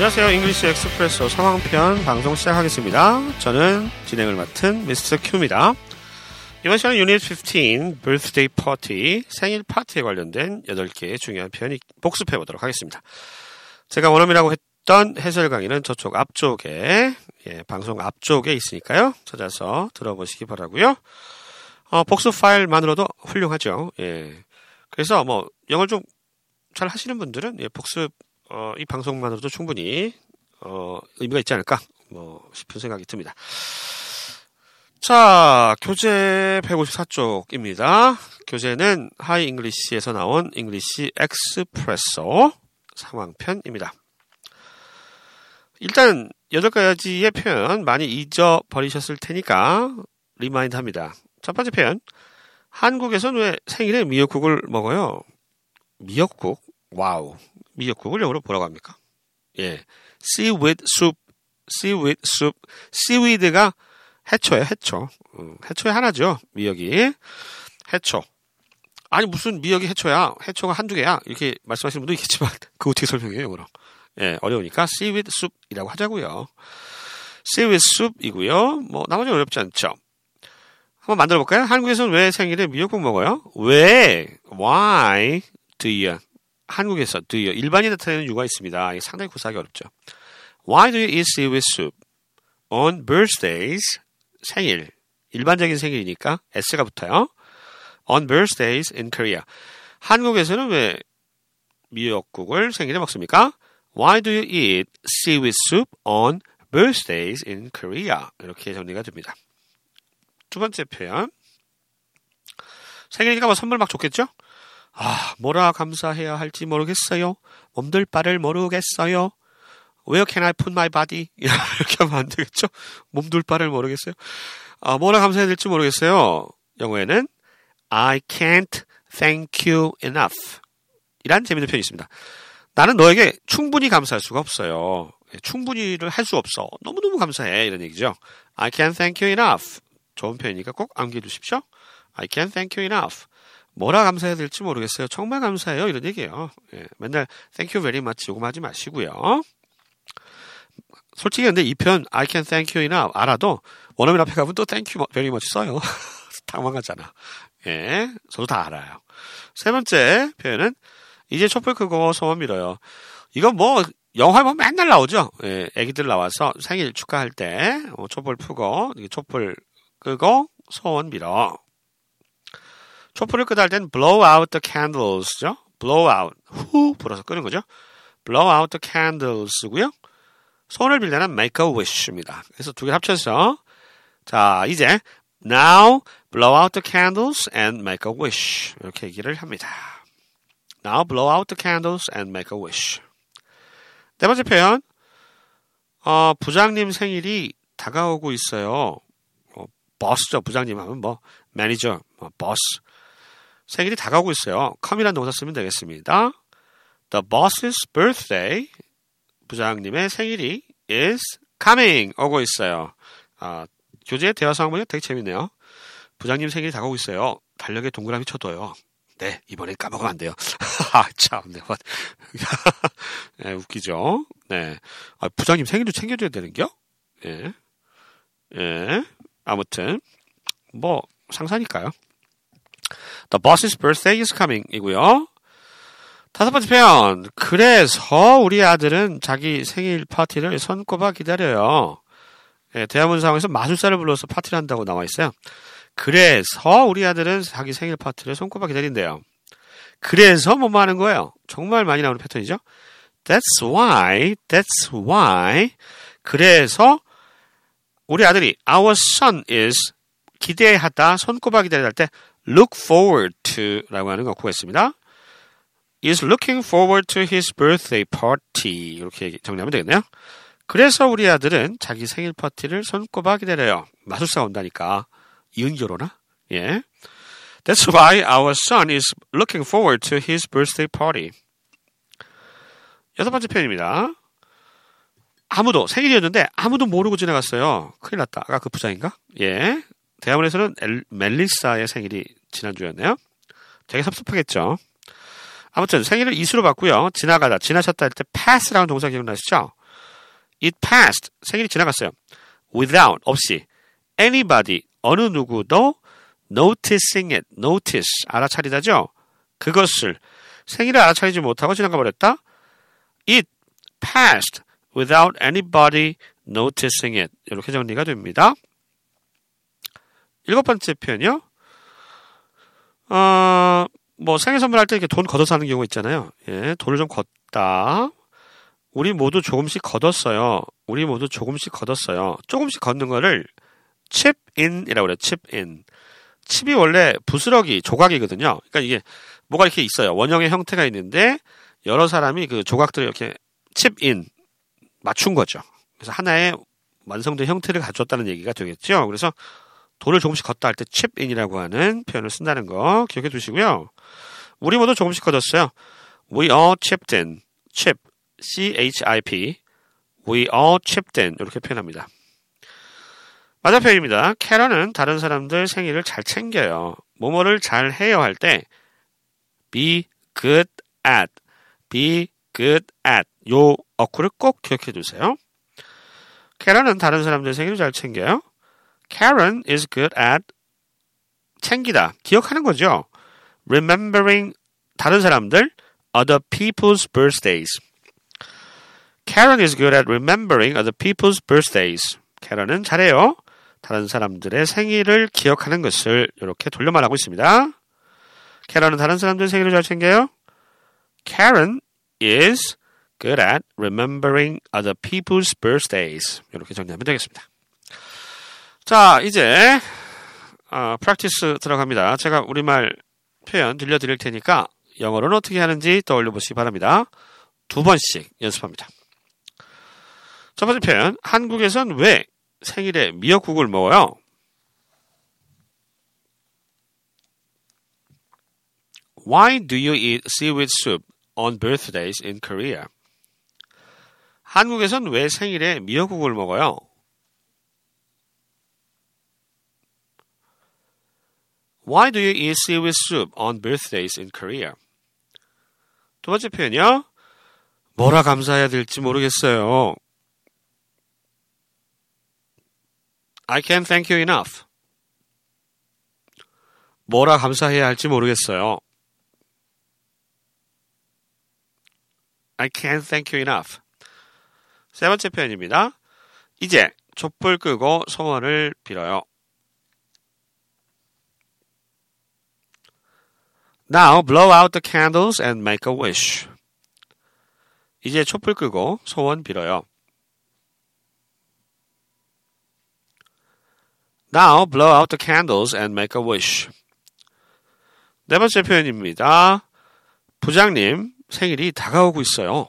안녕하세요. English Expresso 상황편 방송 시작하겠습니다. 저는 진행을 맡은 Mr. Q입니다. 이번 시간은 유닛 15 birthday 생일 파티에 관련된 8개의 중요한 표현 복습해 보도록 하겠습니다. 제가 원어민이라고 했던 해설 강의는 저쪽 앞쪽에 예, 방송 앞쪽에 있으니까요. 찾아서 들어보시기 바라고요. 어, 복습 파일만으로도 훌륭하죠. 예. 그래서 뭐 영어를 좀 잘 하시는 분들은 예, 복습 어, 이 방송만으로도 충분히 어, 의미가 있지 않을까 뭐 싶은 생각이 듭니다. 자, 교재 154쪽입니다. 교재는 Hi English에서 나온 English Expresso 상황편입니다. 일단 8가지의 표현 많이 잊어버리셨을 테니까 remind 합니다. 첫 번째 표현. 한국에서는 왜 생일에 미역국을 먹어요? 미역국? 와우. 미역국을 영어로 뭐라고 합니까? 예. seaweed soup, seaweed soup. seaweed가 해초예요, 해초. 음, 해초의 하나죠, 미역이. 해초. 아니, 무슨 미역이 해초야? 해초가 한두 개야? 이렇게 말씀하시는 분도 있겠지만, 그거 어떻게 설명해요, 영어로? 예, 어려우니까 seaweed soup이라고 하자고요. seaweed soup이고요. 뭐, 나머지 어렵지 않죠. 한번 만들어 볼까요? 한국에서는 왜 생일에 미역국 먹어요? 왜? Why do you? 한국에서 do you 일반인 나타내는 유가 있습니다. 상당히 구사하기 어렵죠. Why do you eat seaweed soup on birthdays? 생일 일반적인 생일이니까 s가 붙어요. On birthdays in Korea. 한국에서는 왜 미역국을 생일에 먹습니까? Why do you eat seaweed soup on birthdays in Korea? 이렇게 정리가 됩니다. 두 번째 표현. 생일이니까 뭐 선물 막 좋겠죠? 아, 뭐라 감사해야 할지 모르겠어요. 몸둘 바를 모르겠어요. Where can I put my body? 이렇게 하면 안 되겠죠? 몸둘 바를 모르겠어요. 아, 뭐라 감사해야 될지 모르겠어요. 영어에는 I can't thank you enough. 이란 재밌는 표현이 있습니다. 나는 너에게 충분히 감사할 수가 없어요. 충분히를 할 수 없어. 너무너무 감사해. 이런 얘기죠. I can't thank you enough. 좋은 표현이니까 꼭 암기해 두십시오. I can't thank you enough. 뭐라 감사해야 될지 모르겠어요. 정말 감사해요. 이런 얘기예요. 예, 맨날 thank you very much 요금하지 마시고요. 솔직히 근데 이 표현 I can thank you이나 알아도 원어민 앞에 가면 또 thank you very much 써요. 당황하잖아. 예, 저도 다 알아요. 세 번째 표현은 이제 촛불 끄고 소원 빌어요. 이건 뭐 영화에 보면 맨날 나오죠. 예, 애기들 나와서 생일 축하할 때 어, 촛불 푸고 촛불 끄고 소원 빌어. 촛불을 끄다 할 땐 blow out the candles죠. blow out 후 불어서 끄는 거죠. blow out the candles고요. 손을 빌 때는 make a wish입니다. 그래서 두 개 합쳐서 자 이제 now blow out the candles and make a wish 이렇게 얘기를 합니다. now blow out the candles and make a wish. 네 번째 표현 어, 부장님 생일이 다가오고 있어요. 어, 버스죠. 부장님 하면 뭐 매니저, 뭐 버스. 생일이 다가오고 있어요. come이라는 동사 쓰면 되겠습니다. The boss's birthday 부장님의 생일이 is coming 오고 있어요. 아, 교재 대화 상황 보니까 되게 재밌네요. 부장님 생일이 다가오고 있어요. 달력에 동그라미 쳐둬요. 네, 이번엔 까먹으면 안 돼요. 아, 참, 네, 네, 웃기죠? 네. 아, 부장님 생일도 챙겨줘야 되는겨? 예. 예. 아무튼, 뭐, 상사니까요. The boss's birthday is coming 이고요. 다섯 번째 표현. 그래서 우리 아들은 자기 생일 파티를 손꼽아 기다려요. 예, 대화문 상황에서 마술사를 불러서 파티를 한다고 나와 있어요. 그래서 우리 아들은 자기 생일 파티를 손꼽아 기다린대요. 그래서 뭐뭐 하는 거예요? 정말 많이 나오는 패턴이죠. That's why, that's why. 그래서 우리 아들이 our son is 기대하다, 손꼽아 기다리다 할 때 look forward to 라고 하는 거 구했습니다. is looking forward to his birthday party. 이렇게 정리하면 되겠네요. 그래서 우리 아들은 자기 생일 파티를 손꼽아 기다려요. 마술사 온다니까. 이은교로나? 예. That's why our son is looking forward to his birthday party. 여섯 번째 표현입니다. 아무도 생일이었는데 아무도 모르고 지나갔어요. 큰일 났다. 아까 그 부장인가? 예. 대학원에서는 엘, 멜리사의 생일이 지난주였네요. 되게 섭섭하겠죠. 아무튼 생일을 이수로 봤고요. 지나가다, 지나쳤다 할 때 pass라는 동사 기억나시죠? It passed. 생일이 지나갔어요. Without. 없이. Anybody. 어느 누구도 noticing it. notice. 알아차리다죠? 그것을. 생일을 알아차리지 못하고 지나가 버렸다. It passed without anybody noticing it. 이렇게 정리가 됩니다. 일곱 번째 표현이요. 어, 뭐 생일 선물할 때 이렇게 돈 걷어서 하는 경우 있잖아요. 예, 돈을 좀 걷다. 우리 모두 조금씩 걷었어요. 우리 모두 조금씩 걷었어요. 조금씩 걷는 거를 chip in이라고 그래요. chip in. 칩이 원래 부스러기, 조각이거든요. 그러니까 이게 뭐가 이렇게 있어요. 원형의 형태가 있는데 여러 사람이 그 조각들을 이렇게 chip in 맞춘 거죠. 그래서 하나의 완성된 형태를 가졌다는 얘기가 되겠죠. 그래서 돈을 조금씩 걷다 할때 chip in이라고 하는 표현을 쓴다는 거 기억해 두시고요. 우리 모두 조금씩 걷었어요. We all chipped in. chip, C-H-I-P. We all chipped in. 이렇게 표현합니다. 맞아 표현입니다. 캐런은 다른 사람들 생일을 잘 챙겨요. 뭐뭐를 잘 해요 할 때 be good at, be good at 요 어구를 꼭 기억해 두세요. 캐런은 다른 사람들 생일을 잘 챙겨요. Karen is good at 챙기다, 기억하는 거죠. Remembering 다른 사람들 other people's birthdays. Karen is good at remembering other people's birthdays. Karen은 잘해요. 다른 사람들의 생일을 기억하는 것을 이렇게 돌려 말하고 있습니다. Karen은 다른 사람들 생일을 잘 챙겨요. Karen is good at remembering other people's birthdays. 이렇게 정리하면 되겠습니다. 자, 이제 어, 프랙티스 들어갑니다. 제가 우리말 표현 들려드릴 테니까 영어로는 어떻게 하는지 떠올려 보시기 바랍니다. 두 번씩 연습합니다. 첫 번째 표현, 한국에선 왜 생일에 미역국을 먹어요? Why do you eat seaweed soup on birthdays in Korea? 한국에선 왜 생일에 미역국을 먹어요? Why do you eat seaweed soup on birthdays in Korea? 두 번째 표현이요. 뭐라 감사해야 될지 모르겠어요. I can't thank you enough. 뭐라 감사해야 할지 모르겠어요. I can't thank you enough. 세 번째 표현입니다. 이제 촛불 끄고 소원을 빌어요. Now blow out the candles and make a wish. 이제 촛불 끄고 소원 빌어요. Now blow out the candles and make a wish. 네 번째 표현입니다. 부장님 생일이 다가오고 있어요.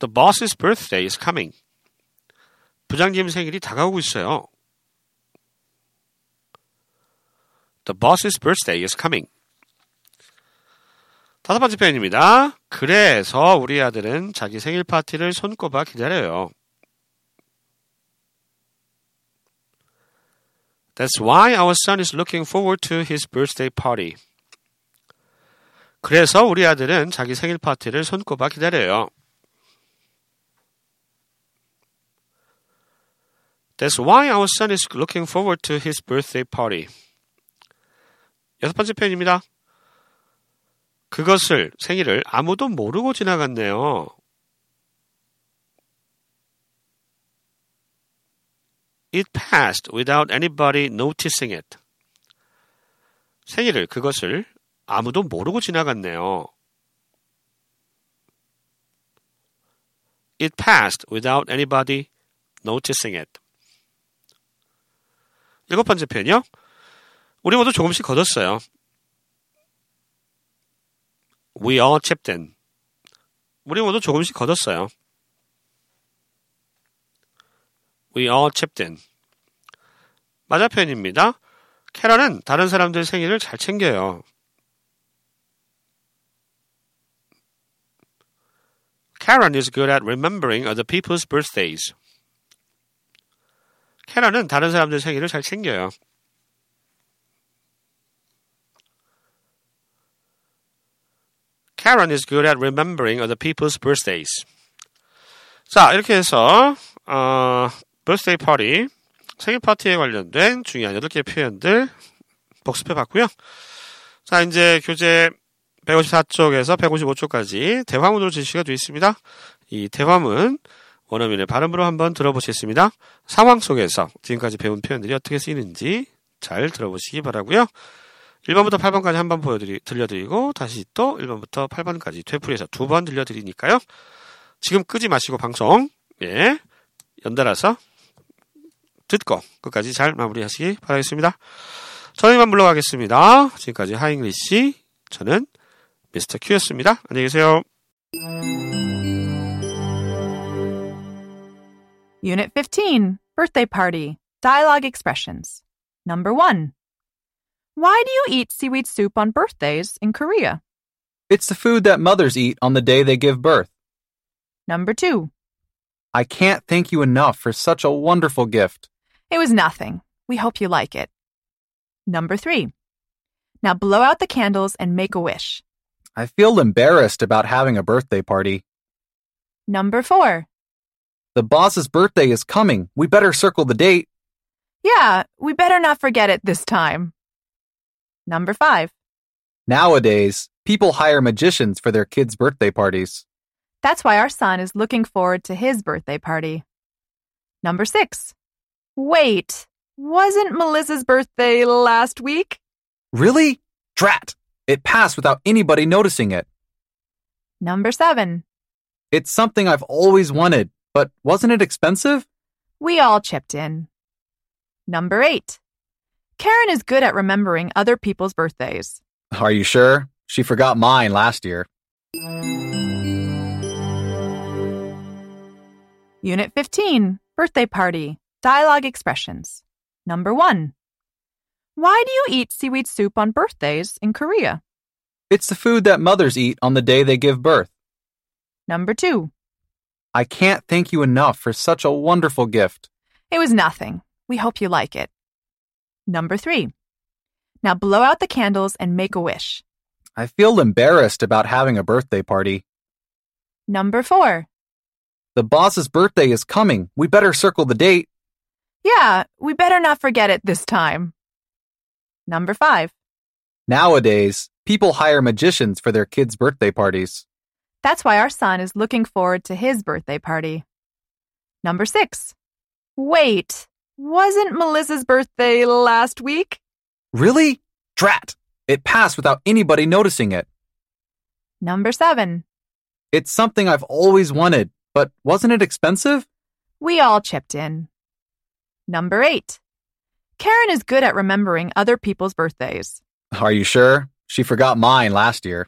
The boss's birthday is coming. 부장님 생일이 다가오고 있어요. The boss's birthday is coming. 다섯 번째 표현입니다. 그래서 우리 아들은 자기 생일 파티를 손꼽아 기다려요. That's why our son is looking forward to his birthday party. 그래서 우리 아들은 자기 생일 파티를 손꼽아 기다려요. That's why our son is looking forward to his birthday party. 여섯 번째 표현입니다. 그것을 생일을 아무도 모르고 지나갔네요. It passed without anybody noticing it. 생일을 그것을 아무도 모르고 지나갔네요. It passed without anybody noticing it. 일곱 번째 표현이요. 우리 모두 조금씩 걷었어요. We all chipped in. 우리 모두 조금씩 걷었어요. We all chipped in. 맞아 표현입니다. 캐럴은 다른 사람들 생일을 잘 챙겨요. Karen is good at remembering other people's birthdays. 캐런은 다른 사람들 생일을 잘 챙겨요. Karen is good at remembering other people's birthdays. 자, 이렇게 해서 어, birthday party 생일 파티에 관련된 중요한 8개의 표현들 복습해 봤고요. 자, 이제 교재 154쪽에서 155쪽까지 대화문으로 제시가 되어 있습니다. 이 대화문 원어민의 발음으로 한번 들어보시겠습니다. 상황 속에서 지금까지 배운 표현들이 어떻게 쓰이는지 잘 들어보시기 바라고요. 1번부터 8번까지 한 번 보여드리, 들려드리고 다시 또 1번부터 8번까지 되풀이해서 두 번 들려드리니까요. 지금 끄지 마시고 방송 예 연달아서 듣고 끝까지 잘 마무리하시기 바라겠습니다. 저는 이만 물러가겠습니다. 지금까지 하잉리씨 저는 미스터 큐였습니다. 안녕히 계세요. Unit 15 Birthday Party Dialogue Expressions. Number 1. Why do you eat seaweed soup on birthdays in Korea? It's the food that mothers eat on the day they give birth. Number 2. I can't thank you enough for such a wonderful gift. It was nothing. We hope you like it. Number 3. Now blow out the candles and make a wish. I feel embarrassed about having a birthday party. Number 4. The boss's birthday is coming. We better circle the date. Yeah, we better not forget it this time. Number 5. Nowadays, people hire magicians for their kids' birthday parties. That's why our son is looking forward to his birthday party. Number 6. Wait, wasn't Melissa's birthday last week? Really? Drat! It passed without anybody noticing it. Number 7. It's something I've always wanted, but wasn't it expensive? We all chipped in. Number 8. Karen is good at remembering other people's birthdays. Are you sure? She forgot mine last year. Unit 15 Birthday Party Dialogue Expressions. Number 1. Why do you eat seaweed soup on birthdays in Korea? It's the food that mothers eat on the day they give birth. Number 2. I can't thank you enough for such a wonderful gift. It was nothing. We hope you like it. Number 3. Now blow out the candles and make a wish. I feel embarrassed about having a birthday party. Number 4. The boss's birthday is coming. We better circle the date. Yeah, we better not forget it this time. Number 5. Nowadays, people hire magicians for their kids' birthday parties. That's why our son is looking forward to his birthday party. Number 6. Wait, wasn't Melissa's birthday last week? Really? Drat! It passed without anybody noticing it. Number 7. It's something I've always wanted, but wasn't it expensive? We all chipped in. Number 8. Karen is good at remembering other people's birthdays. Are you sure? She forgot mine last year.